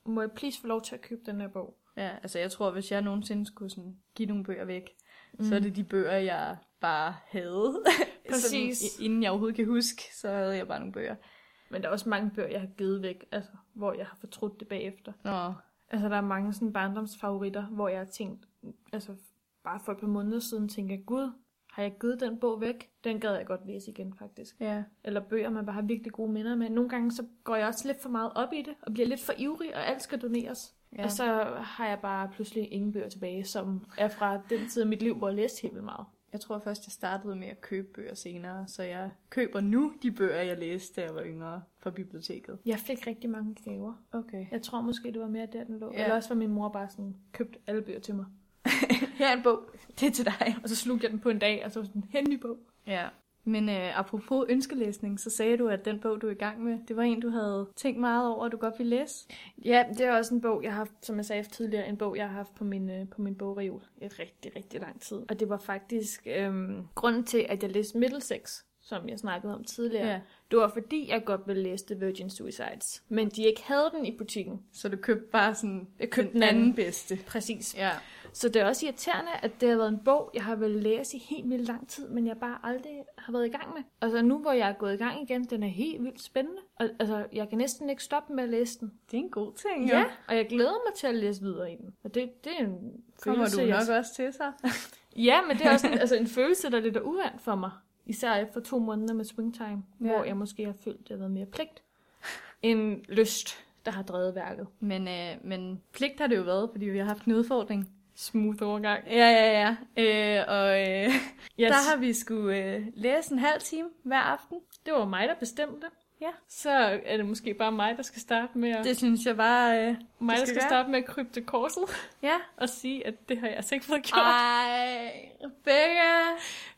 må jeg please få lov til at købe den her bog? Ja, altså jeg tror, hvis jeg nogensinde skulle sådan give nogle bøger væk, mm. så er det de bøger, jeg bare havde. Præcis. Sådan, inden jeg overhovedet kan huske, så havde jeg bare nogle bøger. Men der er også mange bøger, jeg har givet væk, altså, hvor jeg har fortrudt det bagefter. Nå, Altså, der er mange sådan barndomsfavoritter, hvor jeg har tænkt, altså, bare for et par måneder siden, tænker jeg, gud, har jeg givet den bog væk? Den gad jeg godt læse igen, faktisk. ja. Eller bøger, man bare har virkelig gode minder med. Nogle gange, så går jeg også lidt for meget op i det, og bliver lidt for ivrig, og alt skal doneres. ja. Og så har jeg bare pludselig ingen bøger tilbage, som er fra den tid af mit liv, hvor jeg læste helt vildt meget. Jeg tror først, jeg startede med at købe bøger senere, så jeg køber nu de bøger, jeg læste, da jeg var yngre fra biblioteket. Jeg fik rigtig mange gaver. Okay. Jeg tror måske, det var mere der, den lå. Ja. Eller også var min mor bare sådan, købt alle bøger til mig. Her er en bog. Det er til dig. Og så slugte jeg den på en dag, og så var sådan, hen ny bog. Ja. Men øh, apropos ønskelæsning, så sagde du, at den bog, du er i gang med, det var en, du havde tænkt meget over, at du godt ville læse. Ja, det er også en bog, jeg har haft, som jeg sagde tidligere, en bog, jeg har haft på min, øh, på min bogreol i rigtig, rigtig lang tid. Og det var faktisk øh, grunden til, at jeg læste Middlesex, som jeg snakkede om tidligere. Ja. Det var fordi, jeg godt ville læse The Virgin Suicides. Men de ikke havde den i butikken. Så du købte bare sådan Jeg købte den den anden. bedste. Præcis. Ja. Så det er også irriterende, at det har været en bog, jeg har vel læst i helt vildt lang tid, men jeg bare aldrig har været i gang med. Altså nu, hvor jeg er gået i gang igen, den er helt vildt spændende. Og, altså, jeg kan næsten ikke stoppe med at læse den. Det er en god ting, Ja, og jeg glæder mig til at læse videre i den. Og det, det er en Kommer følelse, du jeg- nok også til så? Ja, men det er også en, altså en følelse, der er lidt uvant for mig. Især efter to måneder med springtime, Ja. hvor jeg måske har følt, at det har været mere pligt end lyst, der har drevet værket. Men, øh, men pligt har det jo været, fordi vi har haft en udfordring. Smooth overgang. Ja, ja, ja. Øh, og øh, Yes. der har vi skulle øh, læse en halv time hver aften. Det var mig, der bestemte. Ja. Så er det måske bare mig, der skal starte med at, Det synes jeg var... Øh, mig, der skal skal gøre. starte med at krybe til korset ja. og sige, at det har jeg altså ikke fået gjort. Ej, Rebecca,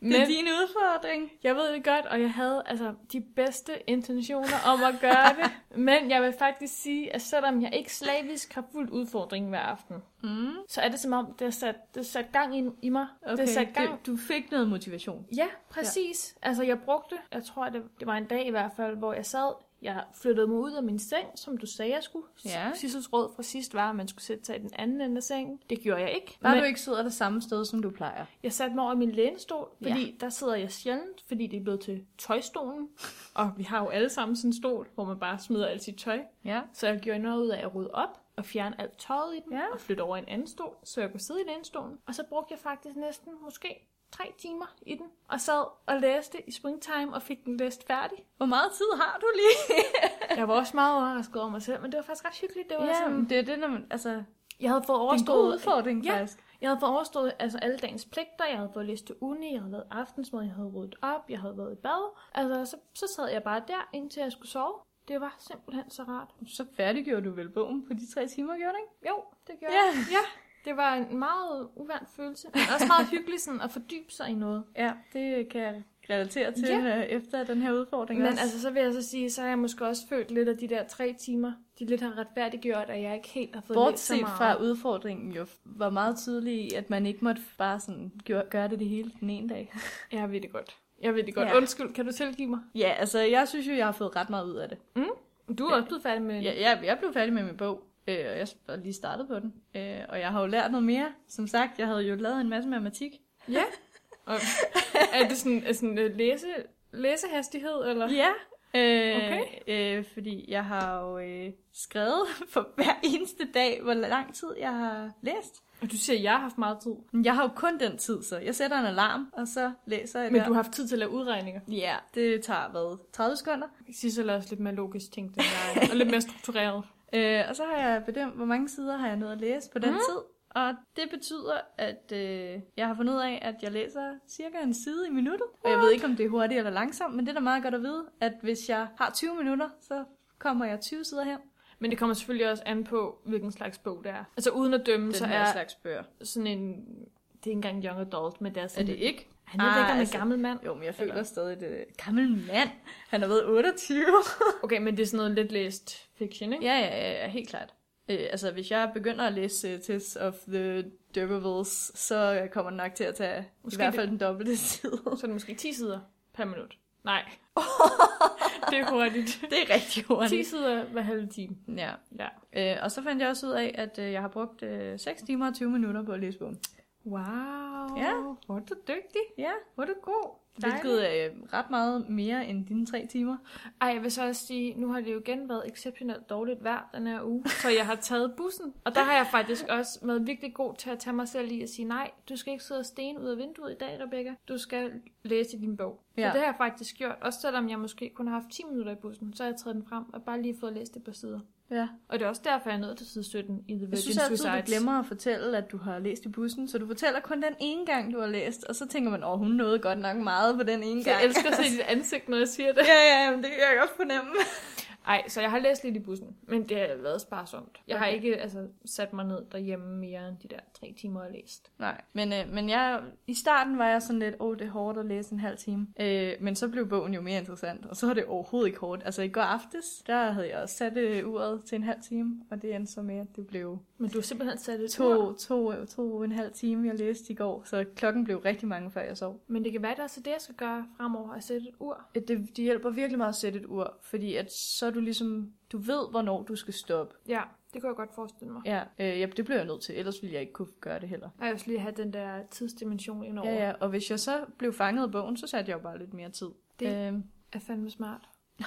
det er Men- din udfordring. Jeg ved det godt, og jeg havde altså de bedste intentioner om at gøre det. Men jeg vil faktisk sige, at selvom jeg ikke slavisk har fuldt udfordringen hver aften, Mm. så er det som om, det har sat, det sat gang i, i mig. Okay. Det sat gang. Du, du fik noget motivation. Ja, præcis. Ja. Altså, jeg brugte, jeg tror, det, det var en dag i hvert fald, hvor jeg sad Jeg flyttede mig ud af min seng, som du sagde, jeg skulle. Ja. Sidste råd fra sidst var, at man skulle sætte sig i den anden ende af sengen. Det gjorde jeg ikke. Bare Men du ikke sidder det samme sted, som du plejer. jeg satte mig over i min lænestol, fordi ja. der sidder jeg sjældent, fordi det er blevet til tøjstolen. Og vi har jo alle sammen sådan en stol, hvor man bare smider alt sit tøj. Ja. Så jeg gjorde noget ud af at rydde op og fjerne alt tøjet i den, Ja. og flytte over i en anden stol, så jeg kunne sidde i lænestolen. Og så brugte jeg faktisk næsten måske tre timer i den, og sad og læste i springtime og fik den læst færdig. Hvor meget tid har du lige? Jeg var også meget overrasket over mig selv, men det var faktisk ret hyggeligt. Det var ja, sådan, det er det, når man, altså, jeg havde fået det er en god overstået udfordring, Ja. faktisk. Jeg havde fået overstået altså, alle dagens pligter, jeg havde fået læst til uni, jeg havde lavet aftensmad, jeg havde ryddet op, jeg havde været i bad. Altså, så, så sad jeg bare der, indtil jeg skulle sove. Det var simpelthen så rart. Så færdiggjorde du vel bogen på de tre timer, gjorde du ikke? Jo, det gjorde Ja. jeg. Ja. Det var en meget uvant følelse, men også meget hyggelig sådan, at fordybe sig i noget. Ja, det kan jeg relatere til Ja. ja. efter den her udfordring Men også. altså, så vil jeg så sige, så har jeg måske også følt lidt af de der tre timer, de lidt har retfærdiggjort, at jeg ikke helt har fået læst så Bortset meget. fra udfordringen jo var meget tydelig i, at man ikke måtte bare sådan gøre, gøre det det hele den ene dag. Jeg ved det godt. Jeg ved det godt. Ja. Ja. Undskyld, kan du tilgive mig? Ja, altså jeg synes jo, jeg har fået ret meget ud af det. Du er også blevet færdig med Jeg, jeg, jeg blev færdig med min bog, øh, og jeg har lige startet på den. Øh, og jeg har jo lært noget mere. Som sagt, jeg havde jo lavet en masse matematik. Ja. Og, er det sådan, er sådan uh, læse, læsehastighed, eller? Ja. Øh, Okay. øh, fordi jeg har jo øh, skrevet for hver eneste dag, hvor lang tid jeg har læst. Og du siger, at jeg har haft meget tid. Men Jeg har jo kun den tid, så jeg sætter en alarm, og så læser jeg Men der. du har haft tid til at lave udregninger. Ja, det tager, hvad, 30 sekunder. Sissel er også lidt mere logisk tænkt end jeg, og lidt mere struktureret. Øh, og så har jeg bedømt, hvor mange sider har jeg nået at læse på den mm. tid. Og det betyder, at øh, jeg har fundet ud af, at jeg læser cirka en side i minuttet. Og jeg ved ikke, om det er hurtigt eller langsomt, men det er da meget godt at vide, at hvis jeg har 20 minutter, så kommer jeg 20 sider hen. Men det kommer selvfølgelig også an på, hvilken slags bog det er. Altså uden at dømme, Den så er slags bøger. sådan en... Det er ikke engang young adult, men det er Er sådan... det ikke? Han er ah, ikke en altså- gammel mand. Jo, men jeg føler Eller- stadig, det er et gammel mand. Han har været 28. Okay, men det er sådan noget lidt læst fiction, ikke? ja, ja, ja, helt klart. Øh, altså, hvis jeg begynder at læse uh, Tales of the D'Urbervilles, så kommer den nok til at tage Måske i hvert det- fald den dobbelte tid. Så er det måske 10 sider per minut. Nej. det er hurtigt. det er rigtig hurtigt. 10 sider hver halve time. Ja. Ja. Øh, og så fandt jeg også ud af, at øh, jeg har brugt øh, 6 timer og 20 minutter på at læse bogen. Wow. Ja. Hvor er du dygtig. Ja, Hvor er du god. hvilket er øh, ret meget mere end dine 3 timer. Ej, jeg vil så også sige, nu har det jo igen været exceptionelt dårligt vejr den her uge, så jeg har taget bussen. Og der har jeg faktisk også været virkelig god til at tage mig selv i at sige, nej, du skal ikke sidde og sten ud af vinduet i dag, Rebecca. Du skal læse din bog. Så Ja. det har jeg faktisk gjort, også selvom jeg måske kun har haft 10 minutter i bussen, så har jeg taget den frem og bare lige fået læst et par sider. Ja. Og det er også derfor, jeg er nået til side 17 i The Virgin Jeg synes altid, du Suicides. glemmer at fortælle, at du har læst i bussen, så du fortæller kun den ene gang, du har læst, og så tænker man, åh, hun nåede godt nok meget på den ene gang. jeg elsker at se dit ansigt, når jeg siger det. ja, ja, men det kan jeg godt fornemme. Ej, så jeg har læst lidt i bussen, men det har været sparsomt. Jeg har Okay. ikke altså, sat mig ned derhjemme mere end de der tre timer, har læst. Nej, men, øh, men jeg, i starten var jeg sådan lidt, åh, det er hårdt at læse en halv time. Øh, men så blev bogen jo mere interessant, og så var det overhovedet ikke hårdt. Altså i går aftes, der havde jeg også sat øh, uret til en halv time, og det endte så med, at det blev Men du har simpelthen sat et to, to, to, to en halv time, jeg læste i går. Så klokken blev rigtig mange, før jeg sov. Men det kan være, at det er så det, jeg skal gøre fremover, at sætte et ur. Det, det hjælper virkelig meget at sætte et ur, fordi at så du ligesom, du ved, hvornår du skal stoppe. Ja, det kunne jeg godt forestille mig. Ja, øh, ja, det bliver jeg nødt til, ellers ville jeg ikke kunne gøre det heller. Og jeg vil lige have den der tidsdimension indover. Ja, ja, og hvis jeg så blev fanget af bogen, så satte jeg jo bare lidt mere tid. Det- Øhm, er fandme smart.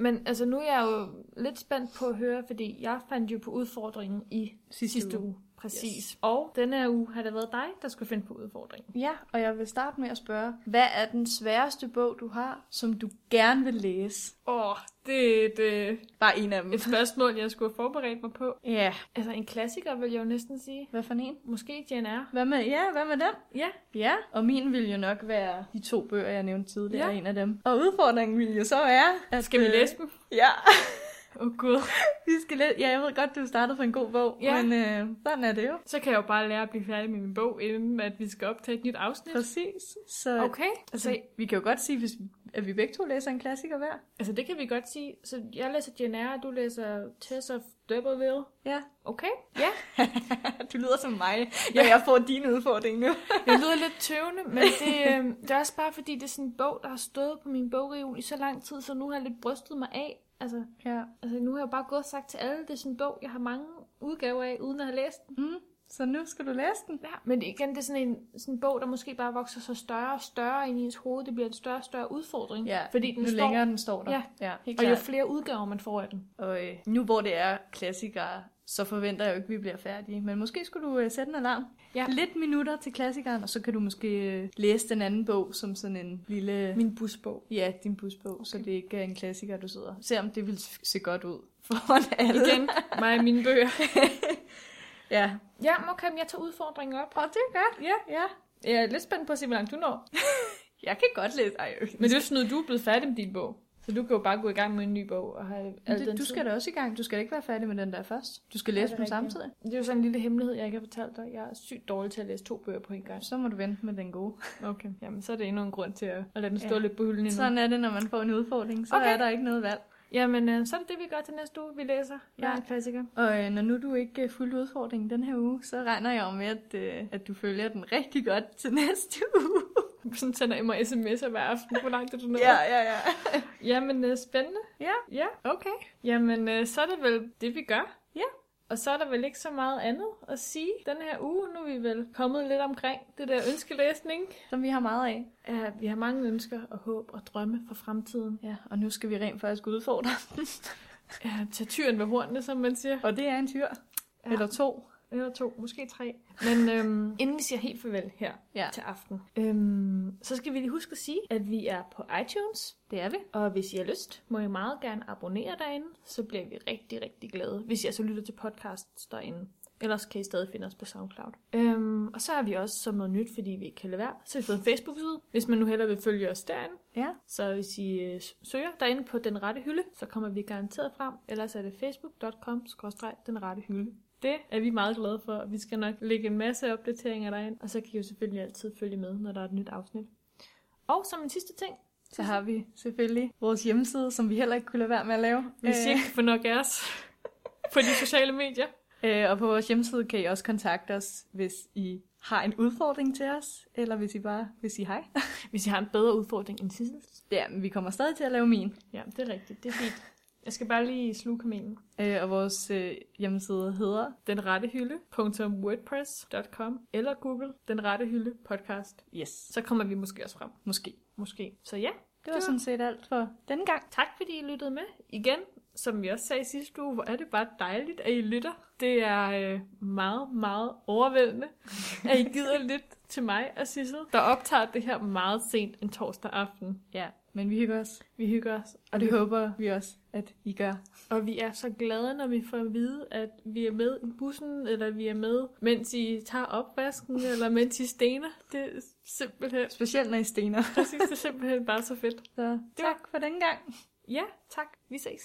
Men altså, nu er jeg jo lidt spændt på at høre, fordi jeg fandt jo på udfordringen i sidste, sidste uge. Præcis. Yes. Og denne her uge har det været dig, der skulle finde på udfordringen. Ja, og jeg vil starte med at spørge, hvad er den sværeste bog, du har, som du gerne vil læse? Åh, oh, det er et, øh, Bare en af dem. et spørgsmål, jeg skulle have forberedt mig på. Ja, Altså, en klassiker vil jeg jo næsten sige. hvad for en? Måske Jane Eyre. Hvad med, ja, hvad med den? Ja, Ja, og min vil jo nok være de to bøger, jeg nævnte tidligere, Ja. ja. en af dem. Og udfordringen vil jo så være, at... skal vi øh, læse dem? Ja, Åh oh, gud. vi skal læse. Ja, jeg ved godt, du startede på en god bog, Ja. men øh, sådan er det jo. Så kan jeg jo bare lære at blive færdig med min bog, inden at vi skal optage et nyt afsnit. Præcis. Så Okay, altså, så, vi kan jo godt sige, hvis, at vi begge to læser en klassiker hver. altså det kan vi godt sige. Så jeg læser Jane Eyre, og du læser Tess of D'Urberville. Ja. Okay, ja. du lyder som mig, når jeg får din udfordring nu. Jeg lyder lidt tøvende, men det, øh, det er også bare fordi, det er sådan en bog, der har stået på min bogreol i så lang tid, så nu har jeg lidt brystet mig af, Altså, Ja. altså, nu har jeg bare gået og sagt til alle, det er sådan en bog, jeg har mange udgaver af, uden at have læst den. Mm. Så nu skal du læse den. Ja, men igen, det er sådan en, sådan en bog, der måske bare vokser så større og større ind i ens hoved. Det bliver en større og større udfordring. Ja, fordi den nu står, længere den står der. Ja. ja helt og jo klart. flere udgaver man får af den. Og øh, nu hvor det er klassikere, så forventer jeg jo ikke, at vi bliver færdige. Men måske skulle du øh, sætte en alarm. Ja. Lidt minutter til klassikeren, og så kan du måske øh, læse den anden bog som sådan en lille... Min busbog. Ja, din busbog, okay. så det ikke er en klassiker, du sidder. Se om det vil se godt ud foran alle. Igen, mig og mine bøger. Ja. Ja, okay, jeg tager udfordringen op. Og det er godt. Ja, Ja. jeg er lidt spændt på at se, hvor langt du når. Jeg kan godt læse. Ej, øh. Men det er sådan noget, du er blevet færdig med din bog. Så du kan jo bare gå i gang med en ny bog og have den det, du tid. skal da også i gang. Du skal da ikke være færdig med den der først. Du skal læse dem rigtigt? samtidig. Det er jo sådan en lille hemmelighed, jeg ikke har fortalt dig. Jeg er sygt dårlig til at læse to bøger på en gang. Så må du vente med den gode. Okay. Jamen, så er det endnu en grund til at, at lade den stå Ja. lidt på hylden endnu. Sådan er det, når man får en udfordring. Så Okay. er der ikke noget valg. Jamen, øh, så er det det, vi gør til næste uge. Vi læser. Ja. En klassiker. Og øh, når nu du ikke øh, fuldt udfordringen den her uge, så regner jeg jo med, at, øh, at du følger den rigtig godt til næste uge. Sådan sender mig sms'er hver aften. Hvor langt er du nået? ja, ja, ja. Jamen, øh, spændende. Ja, Ja. okay. Jamen, øh, så er det vel det, vi gør. Ja. Og så er der vel ikke så meget andet at sige den her uge. Nu er vi vel kommet lidt omkring det der ønskelæsning. Som vi har meget af. Ja, vi har mange ønsker og håb og drømme for fremtiden. Ja, og nu skal vi rent faktisk udfordre. Ja, tage tyren ved hornene, som man siger. Og det er en tyr. Ja. Eller to. Eller to, måske tre. Men øhm, inden vi siger helt farvel her Ja, til aften, øhm, så skal vi lige huske at sige, at vi er på iTunes. det er vi. Og hvis I har lyst, må I meget gerne abonnere derinde. Så bliver vi rigtig, rigtig glade, hvis I altså lytter til podcasts derinde. Ellers kan I stadig finde os på SoundCloud. Øhm, og så er vi også som noget nyt, fordi vi ikke kan lade være. Så har vi fået en Facebook-side, hvis man nu hellere vil følge os derinde. Ja. Så hvis I øh, søger derinde på Den Rette Hylde, så kommer vi garanteret frem. Ellers er det facebook.com den rette hylde. Det er vi meget glade for. Vi skal nok lægge en masse opdateringer derind, og så kan I jo selvfølgelig altid følge med, når der er et nyt afsnit. Og som en sidste ting, Så har vi selvfølgelig vores hjemmeside, som vi heller ikke kunne lade være med at lave. hvis I ikke kan få nok af os på de sociale medier. Øh, og på vores hjemmeside kan I også kontakte os, hvis I har en udfordring til os, eller hvis I bare vil sige hej. Hvis I har en bedre udfordring end Sissels. Ja, men vi kommer stadig til at lave min. Ja, det er rigtigt. Det er fint. Jeg skal bare lige sluge kamelen. Øh, og vores øh, hjemmeside hedder... Den rette hylde.wordpress.com eller Google Den rette hylde podcast. Yes. Så kommer vi måske også frem. Måske. Måske. Så ja, Det var sådan set alt for denne gang. tak fordi I lyttede med. Igen, som vi også sagde sidste uge, hvor er det bare dejligt, at I lytter. Det er øh, meget, meget overvældende, at I gider lidt til mig og Sissel, der optager det her meget sent en torsdag aften. Ja, men vi hygger os. Vi hygger os, Og det håber vi også, at I gør. Og vi er så glade, når vi får at vide, at vi er med i bussen, eller vi er med, mens I tager opvasken, eller mens I stener. Det er simpelthen, Specielt når I stener. præcis, det er simpelthen bare så fedt. Så tak for den gang. Ja, tak. Vi ses.